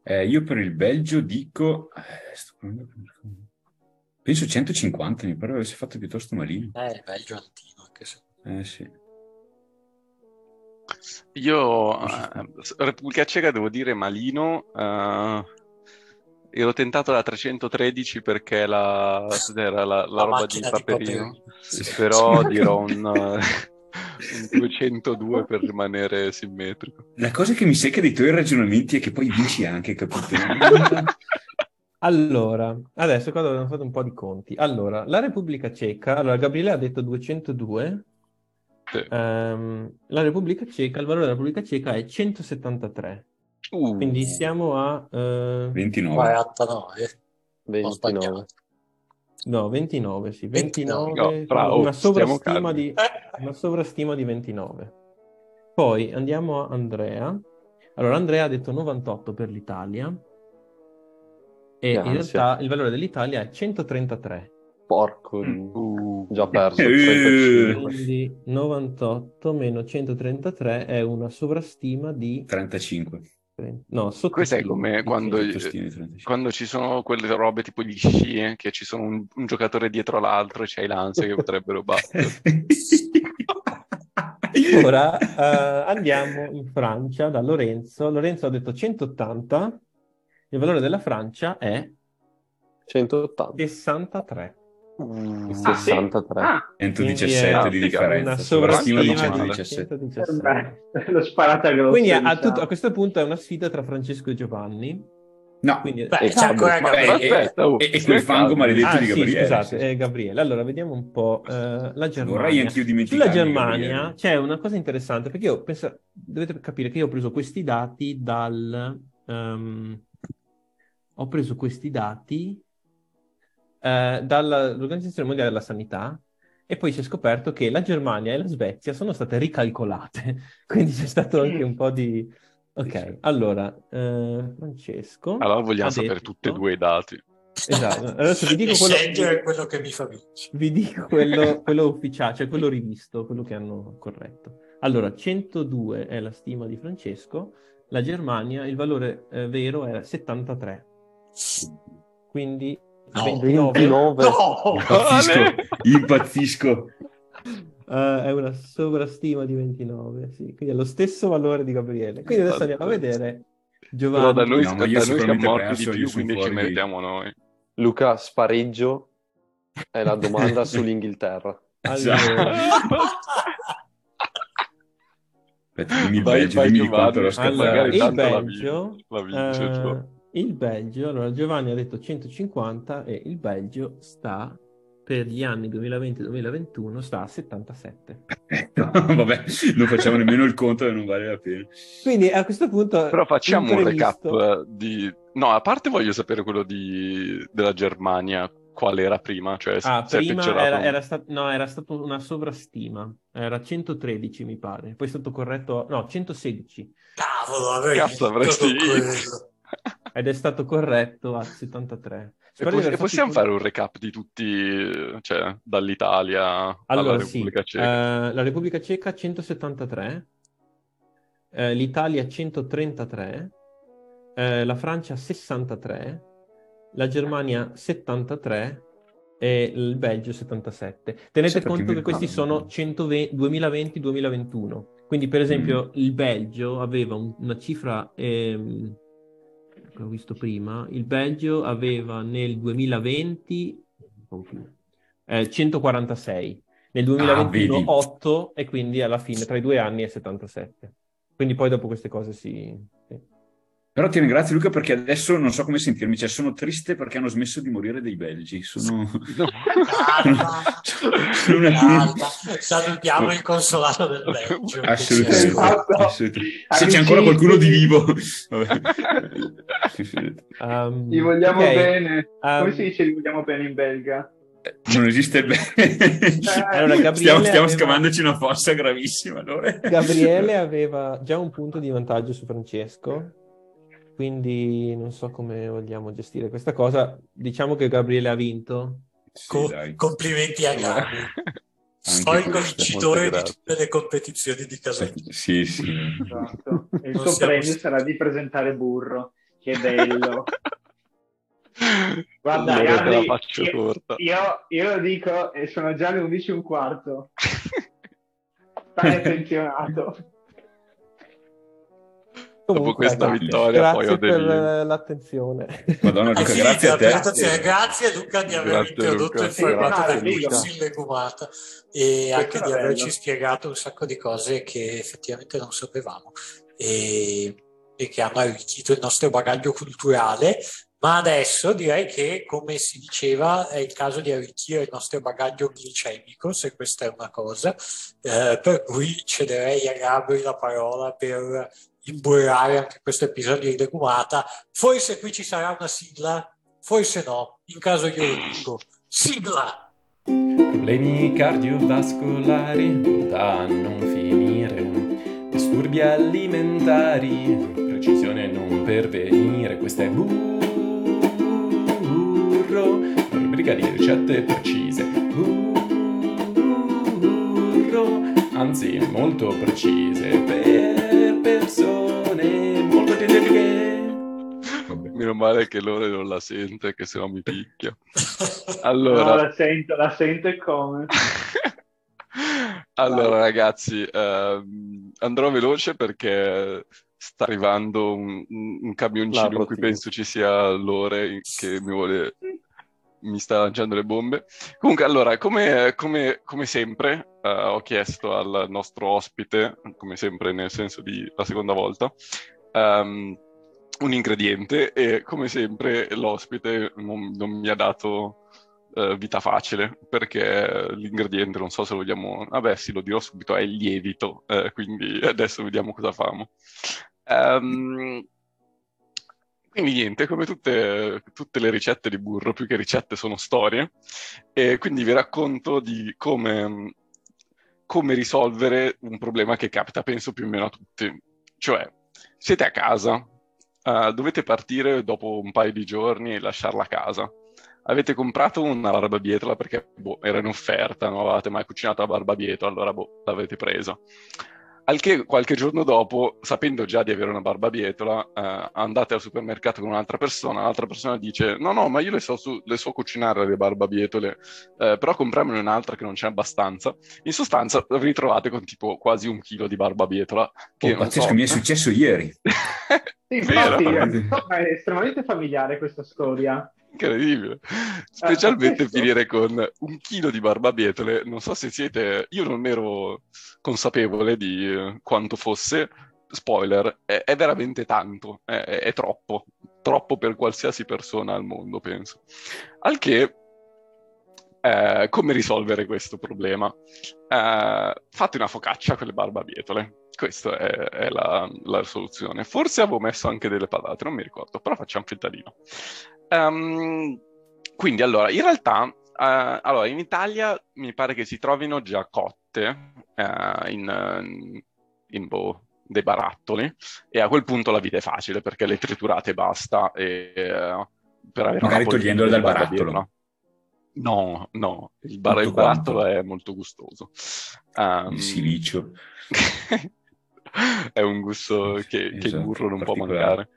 Eh, io per il Belgio dico... eh, Penso 150, mi pare avesse fatto piuttosto malino. Eh, Belgio altino, anche se... Eh sì. Io, eh, Repubblica Ceca, devo dire malino. eh, ero tentato da 313 perché la, era la, la La roba di Paperino, Sì. però dirò un, un 202 per rimanere simmetrico. La cosa che mi secca dei tuoi ragionamenti è che poi vinci anche, capito? Allora, adesso qua abbiamo fatto un po' di conti. Allora, la Repubblica Ceca, allora Gabriele ha detto 202, Sì. ehm, la Repubblica Ceca, il valore della Repubblica Ceca è 173, Uh, quindi siamo a, eh, 29. 49. Ho 29. No, 29, sì, 29, 29. No, bravo, una stiamo sovrastima di, una sovrastima di 29. Poi andiamo a Andrea. Allora, Andrea ha detto 98 per l'Italia. E in Grazie. realtà il valore dell'Italia è 133. Porco, Uh, già perso. Eh, 35. Quindi 98 meno 133 è una sovrastima di... 35. No, sotto Questo è come quando, 35. quando ci sono quelle robe tipo gli sci, eh, che ci sono un, un giocatore dietro l'altro e c'hai l'ansia che potrebbero battere. Ora eh, andiamo in Francia da Lorenzo. Lorenzo ha detto 180. Il valore della Francia è 180. 63. Sì? 63. Ah, 117 di differenza. Una Sovrastima di sovrastima di 117. 117. beh, l'ho sparata grossa. Quindi a, tutto- a questo punto è una sfida tra Francesco e Giovanni. No, Quindi, Beh, E c'è ancora Gabriele. e- quel fango maledetto Ah, di Gabriele. scusate, sì, sì. eh, Gabriele. Allora, vediamo un po' eh, la Germania. Vorrei anch'io dimenticarmi Sulla Germania Gabriele. c'è una cosa interessante, perché io penso, dovete capire che io ho preso questi dati dal... ehm, ho preso questi dati eh, dall'Organizzazione Mondiale della Sanità e poi si è scoperto che la Germania e la Svezia sono state ricalcolate, quindi c'è stato anche un po' di... Ok, allora, eh, Francesco... Allora vogliamo ha sapere detto- tutti e due i dati. Esatto, adesso vi dico quello... scegliere quello che mi fa vincere. Vi dico quello, quello ufficiale, cioè quello rivisto, quello che hanno corretto. Allora, 102 è la stima di Francesco, la Germania, il valore eh, vero era 73. Quindi No. 29 29. No! Impazzisco, impazzisco. eh, è una sovrastima di 29, sì. Quindi è lo stesso valore di Gabriele. Quindi adesso andiamo a vedere Giovanni. Però da noi, No, da noi siamo morti di più, quindi ci meritiamo noi. Luca, spareggio è la domanda sull'Inghilterra. Allora, Aspetta, dimmi il Vai, Belgio, vai, dimmi quanto scappato. allora, magari il tanto la Belgio, la vince, Gio. Il Belgio, allora Giovanni ha detto 150 e il Belgio sta per gli anni 2020-2021 sta a 77. Vabbè, non facciamo nemmeno il conto e non vale la pena. Quindi a questo punto Però facciamo un imprevisto- recap di... No, a parte voglio sapere quello di... della Germania, qual era prima, cioè Ah, prima era, era sta- no, era stata una sovrastima, era 113 mi pare, poi è stato corretto, no, 116 Cavolo, avrei Cazzo, avresti... ed è stato corretto a 73. E, Spero di pos- aver e fatto possiamo fare un recap di tutti, cioè dall'Italia alla Allora, Repubblica sì, Ceca? eh, la Repubblica Ceca 173, eh, l'Italia 133, eh, la Francia 63, la Germania 73 e il Belgio 77. Tenete Sì, conto che questi sono 120 2020-2021. Quindi, per esempio, Mm. il Belgio aveva un- una cifra ehm, che ho visto prima. Il Belgio aveva nel 2020 un po' più, eh, 146, nel 2021 Ah, vedi. 8 e quindi alla fine tra i due anni è 77. Quindi poi dopo queste cose si... Però ti ringrazio Luca perché adesso non so come sentirmi, cioè sono triste perché hanno smesso di morire dei belgi, sono... Calma, sono una- calma. Salutiamo il consolato del Belgio. Assolutamente. Esatto. assolutamente. Se c'è ancora qualcuno di vivo. Um, Gli vogliamo ok, bene. Come um, si dice gli vogliamo bene in belga? Non esiste il bene. Allora, Gabriele stiamo stiamo aveva- scavandoci una fossa gravissima. Allora. Gabriele aveva già un punto di vantaggio su Francesco, quindi non so come vogliamo gestire questa cosa. Diciamo che Gabriele ha vinto. Sì, Co- complimenti a Gabri, storico vincitore di tutte le competizioni di Casalecchio. Sì, sì. Esatto. E il Non suo siamo- premio sarà di presentare burro. Che bello. Guarda, te Gabri, la faccio io- corta. Io, io lo dico e sono già le 11 e un quarto. Stai attenzionato. Comunque, questa ecco, vittoria grazie poi ho per delirio. l'attenzione. Madonna Luca, grazie a te. presentazione. Grazie Luca di aver Grazie, introdotto Luca. il formato Sì, del figo. corso in legumata e anche era di averci bello. spiegato un sacco di cose che effettivamente non sapevamo e, e che hanno arricchito il nostro bagaglio culturale. Ma adesso direi che, come si diceva, è il caso di arricchire il nostro bagaglio glicemico, se questa è una cosa. Eh, per cui cederei a Gabri la parola per imburrare anche questo episodio di Legumata. Forse qui ci sarà una sigla, forse no. In caso io lo dico. Sigla! Problemi cardiovascolari da non finire. disturbi alimentari, precisione non pervenire, questa è burro, rubrica di ricette precise, burro, anzi molto precise, per persone molto tedesche. Meno male che Lore non la sente, che se no mi picchia. No, Allora, la sento, la sento e come. allora ragazzi, ehm, andrò veloce perché sta arrivando un, un- camioncino in cui penso ci sia Lore che mi vuole, mi sta lanciando le bombe. Comunque, allora, come, come- come sempre, eh, ho chiesto al nostro ospite, come sempre nel senso di la seconda volta, ehm, un ingrediente e come sempre l'ospite non, non mi ha dato eh, vita facile perché l'ingrediente, non so se lo vogliamo, vabbè sì, lo dirò subito, è il lievito, eh, quindi adesso vediamo cosa famo. Ehm, quindi niente, come tutte, tutte le ricette di burro, più che ricette sono storie, e quindi vi racconto di come, come risolvere un problema che capita, penso più o meno a tutti. Cioè, siete a casa, eh, dovete partire dopo un paio di giorni e lasciarla a casa. Avete comprato una barbabietola perché boh, era in offerta, non avevate mai cucinato la barbabietola, allora boh, l'avete presa. Al che qualche giorno dopo, sapendo già di avere una barbabietola, eh, andate al supermercato con un'altra persona, l'altra persona dice no no ma io le so, su- le so cucinare le barbabietole, eh, però compriamone un'altra che non c'è abbastanza. In sostanza vi ritrovate con tipo quasi un chilo di barbabietola. Che Oh, pazzesco, so- mi è successo ieri. Sì, infatti, è estremamente familiare questa storia. Incredibile. Specialmente pazzesco. finire con un chilo di barbabietole. Non so se siete... Io non ero consapevole di eh, quanto fosse. Spoiler, è, è veramente tanto, è, è- è troppo. Troppo per qualsiasi persona al mondo, penso. Al che... eh, come risolvere questo problema? Eh, fate una focaccia con le barbabietole. Questa è, è la, la soluzione. Forse avevo messo anche delle patate, non mi ricordo, però facciamo finta di no. Ehm, quindi, allora, in realtà, eh, allora, in Italia mi pare che si trovino già cotte eh, in, in boh, dei barattoli e a quel punto la vita è facile perché le triturate e basta e, eh, per avere Magari togliendole dal barattolo. No, no, il, bar- il barattolo quanto. è molto gustoso. Ehm, Il silicio. è un gusto che, che il Esatto, burro non può particolare.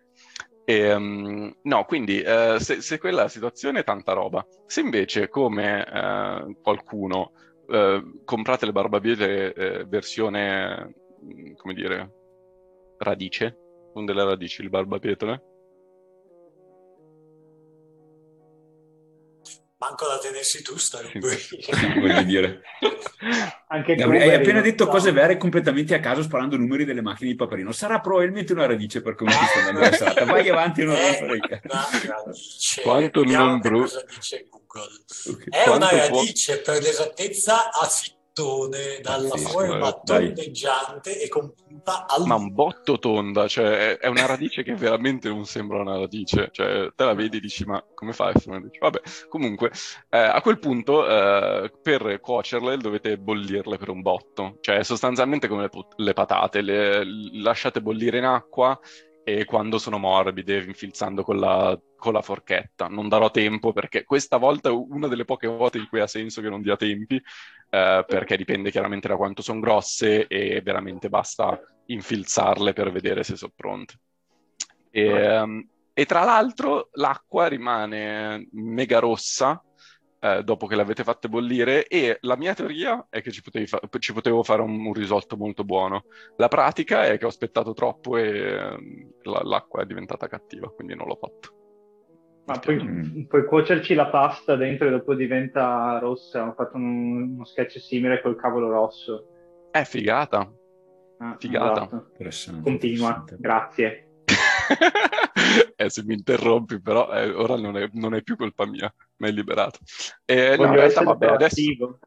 Mancare. Ehm, no, quindi eh, se, se quella è la situazione, tanta roba. Se invece, come eh, qualcuno, eh, comprate le barbabietole eh, versione, mh, come dire, radice, con delle radici, le barbabietole, Manco da tenersi tu, stai voglio dire. Anche Gabri- hai appena detto cose vere completamente a caso sparando numeri delle macchine di Paperino. Sarà probabilmente una radice per come ti sta andando la serata. Vai avanti, È una radice. Quanto Vediamo non bru- cosa dice Google. Ok. È una Quanto può- radice per l'esattezza a fittone, dalla Pazzesco, forma dai. tondeggiante e con punta al ma un botto tonda, cioè è, una radice che veramente non sembra una radice, cioè te la vedi e dici ma come fai a essere una radice? Vabbè, comunque eh, a quel punto eh, per cuocerle dovete bollirle per un botto, cioè sostanzialmente come le, le patate, le, le lasciate bollire in acqua e quando sono morbide infilzando con la, con la forchetta. Non darò tempo perché questa volta è una delle poche volte in cui ha senso che non dia tempi, eh, perché dipende chiaramente da quanto sono grosse e veramente basta infilzarle per vedere se sono pronte. E, ehm, e tra l'altro l'acqua rimane mega rossa eh, dopo che l'avete fatte bollire e la mia teoria è che ci, fa- ci potevo fare un, un risotto molto buono. La pratica è che ho aspettato troppo e ehm, la- l'acqua è diventata cattiva, quindi non l'ho fatto. Ma puoi, Mm. puoi cuocerci la pasta dentro e dopo diventa rossa. Ho fatto un- uno sketch simile col cavolo rosso. È figata. Ah, Figata. esatto. Interessante, Continua, interessante. grazie. eh, se mi interrompi, però eh, ora non è, non è più colpa mia, mi hai liberato. Eh, no, Voglio in realtà, vabbè, adesso.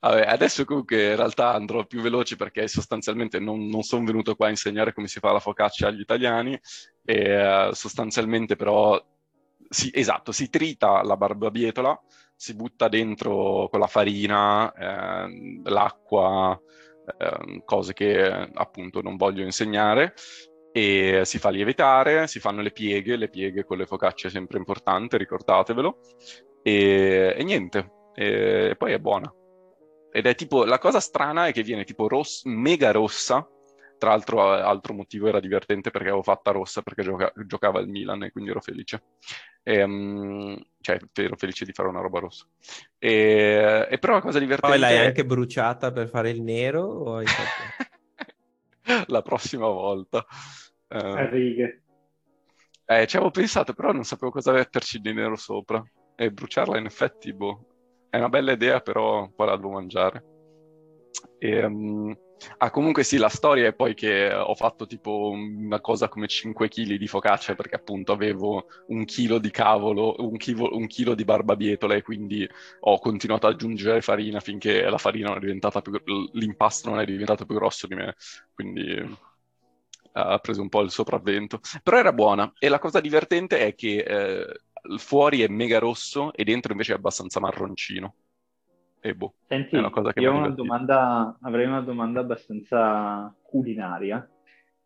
Vabbè, adesso comunque in realtà andrò più veloce perché sostanzialmente non, non sono venuto qua a insegnare come si fa la focaccia agli italiani e eh, sostanzialmente però, sì, esatto, si trita la barbabietola, si butta dentro con la farina, ehm, l'acqua, ehm, cose che appunto non voglio insegnare e si fa lievitare, si fanno le pieghe, le pieghe con le focacce è sempre importante, ricordatevelo, e, e niente, e, e poi è buona. Ed è tipo, la cosa strana è che viene tipo ross- mega rossa, tra l'altro altro motivo era divertente perché avevo fatta rossa perché gioca- giocava il Milan e quindi ero felice. E, um, cioè, ero felice di fare una roba rossa. E, e però la cosa divertente... Poi l'hai anche bruciata per fare il nero? O hai fatto... la prossima volta. Uh, a righe. Eh, ci avevo pensato, però non sapevo cosa metterci di nero sopra. E bruciarla in effetti, boh, è una bella idea, però poi la devo mangiare. E, um, ah, comunque sì, la storia è poi che ho fatto tipo una cosa come 5 kg di focaccia perché appunto avevo un chilo di cavolo, un chilo, un chilo di barbabietola e quindi ho continuato ad aggiungere farina finché la farina non è diventata più, l'impasto non è diventato più grosso di me, quindi ha preso un po' il sopravvento. Però era buona e la cosa divertente è che eh, fuori è mega rosso e dentro invece è abbastanza marroncino. E boh, Senti, io una domanda, avrei una domanda abbastanza culinaria.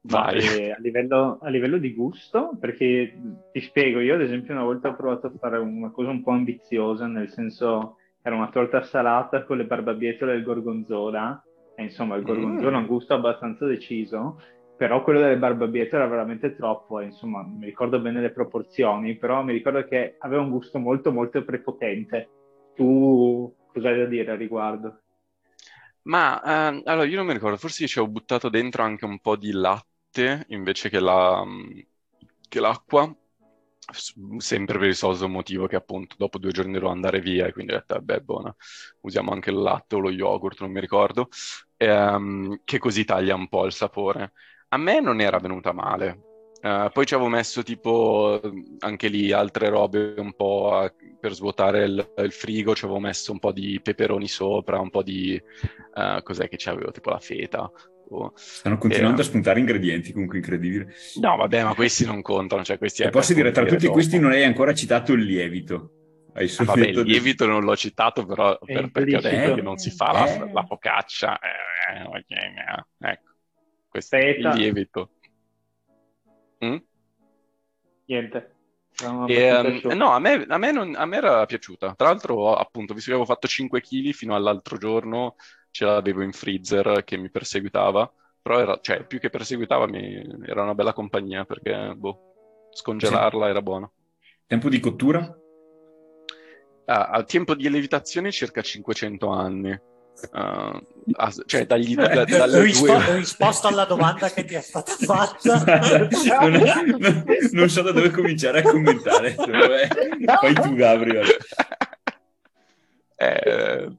Vai. A livello, a livello, di gusto, perché ti spiego, io ad esempio una volta ho provato a fare una cosa un po' ambiziosa, nel senso era una torta salata con le barbabietole e il gorgonzola, e insomma il gorgonzola mm. ha un gusto abbastanza deciso, però quello delle barbabietole era veramente troppo, insomma, mi ricordo bene le proporzioni, però mi ricordo che aveva un gusto molto molto prepotente. Tu cosa hai da dire a riguardo? Ma eh, allora io non mi ricordo, forse ci ho buttato dentro anche un po' di latte invece che, la, che l'acqua, sempre per il solito motivo che appunto dopo due giorni devo andare via e quindi ho detto vabbè buona, usiamo anche il latte o lo yogurt, non mi ricordo, ehm, che così taglia un po' il sapore. A me non era venuta male. Uh, poi ci avevo messo tipo anche lì altre robe un po' a, per svuotare il, il, frigo, ci avevo messo un po' di peperoni sopra, un po' di uh, cos'è che c'avevo, tipo la feta. Oh. Stanno continuando e, a spuntare ingredienti, comunque incredibile. No, vabbè, ma questi non contano. Cioè questi e posso dire, tra tutti dopo. questi non hai ancora citato il lievito. Hai ah, vabbè, il lievito non l'ho citato, però per, perché ho detto che non si fa eh. la, la focaccia. Eh, eh, ecco questo il lievito. Mm? Niente. E, um, no, a me, a, me non, a me, era piaciuta. Tra l'altro, appunto, visto che avevo fatto 5 kg fino all'altro giorno, ce l'avevo in freezer che mi perseguitava. Però era, cioè, più che perseguitava, mi, era una bella compagnia perché, boh, scongelarla sì. era buono. Tempo di cottura? Ah, al tempo di lievitazione circa 500 anni. Uh, cioè dagli, da, dalle Rispo- due... risposta alla domanda che ti è stata fatta. Non, non, non, so da dove cominciare a commentare poi tu Gabriel eh,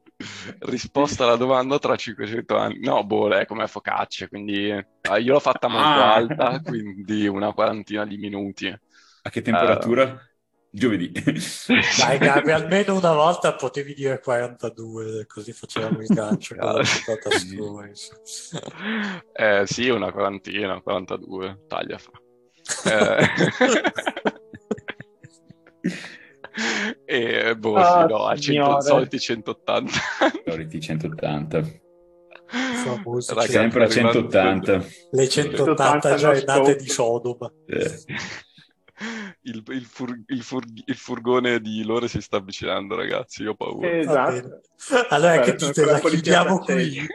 risposta alla domanda tra 500 anni. No boh è come focacce quindi eh, io l'ho fatta molto ah. alta quindi una quarantina di minuti. A che temperatura? Uh, giovedì. Dai Gabi, almeno una volta potevi dire 42, così facevamo il gancio con la sua. Eh, sì, una quarantina, 42, taglia fra. Eh... e boh, oh, sì, no, a 100, soliti 180. Soliti 180. Ragazzi, sempre a 180. Le 180 giornate di Sodoma. Eh il, il, fur, il, fur, il, furgone di Lore si sta avvicinando, ragazzi. Io ho paura. Esatto. Allora, che dite, la chiudiamo qui.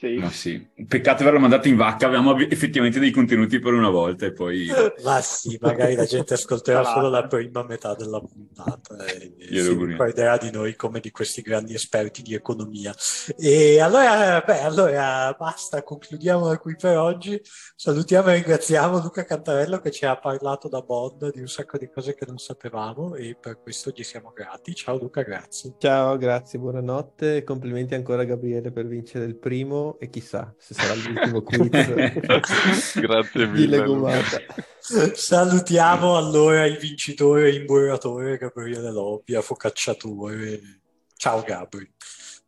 Sì. Ma sì, peccato averlo mandato in vacca, abbiamo effettivamente dei contenuti per una volta e poi... Ma sì, magari la gente ascolterà solo la prima metà della puntata e Io si ricorderà di noi come di questi grandi esperti di economia. E allora, beh, allora basta, concludiamo qui per oggi. Salutiamo e ringraziamo Luca Cantarello che ci ha parlato da Bond di un sacco di cose che non sapevamo e per questo gli siamo grati. Ciao Luca, grazie. Ciao, grazie, buonanotte. Complimenti ancora a Gabriele per vincere il primo e chissà se sarà l'ultimo quiz Grazie mille. Salutiamo allora il vincitore e imburratore Gabriele Lobbia, focacciatore. Ciao Gabri.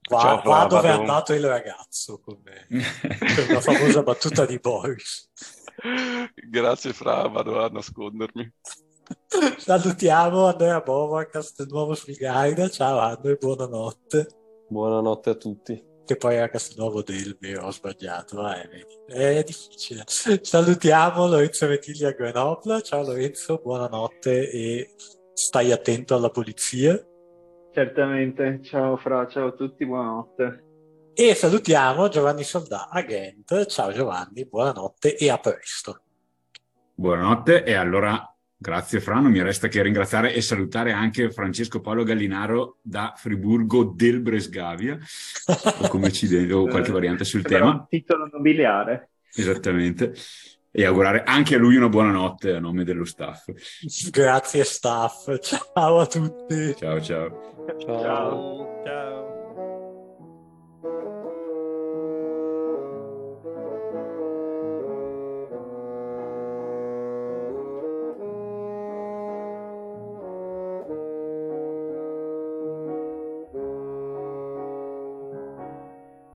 Va, Ciao, va dove è andato il ragazzo, come per la famosa battuta di Boris. Grazie Fra, vado a nascondermi. Salutiamo Andrea Bova, Castelnuovo sul Gaida. Ciao Andrea, buonanotte. Buonanotte a tutti. Che poi era Castelnuovo Delme, ho sbagliato, eh, è difficile. Salutiamo Lorenzo Metiglia a Grenoble, ciao Lorenzo, buonanotte e stai attento alla polizia. Certamente, ciao Fra, ciao a tutti, buonanotte. E salutiamo Giovanni Soldà a Ghent, ciao Giovanni, buonanotte e a presto. Buonanotte e allora Grazie Fra, non mi resta che ringraziare e salutare anche Francesco Paolo Gallinaro da Friburgo del Bresgavia, o come ci o qualche variante sul Però tema. un titolo nobiliare. Esattamente. E augurare anche a lui una buonanotte a nome dello staff. Grazie staff, ciao a tutti. Ciao ciao. Ciao. Ciao. Ciao.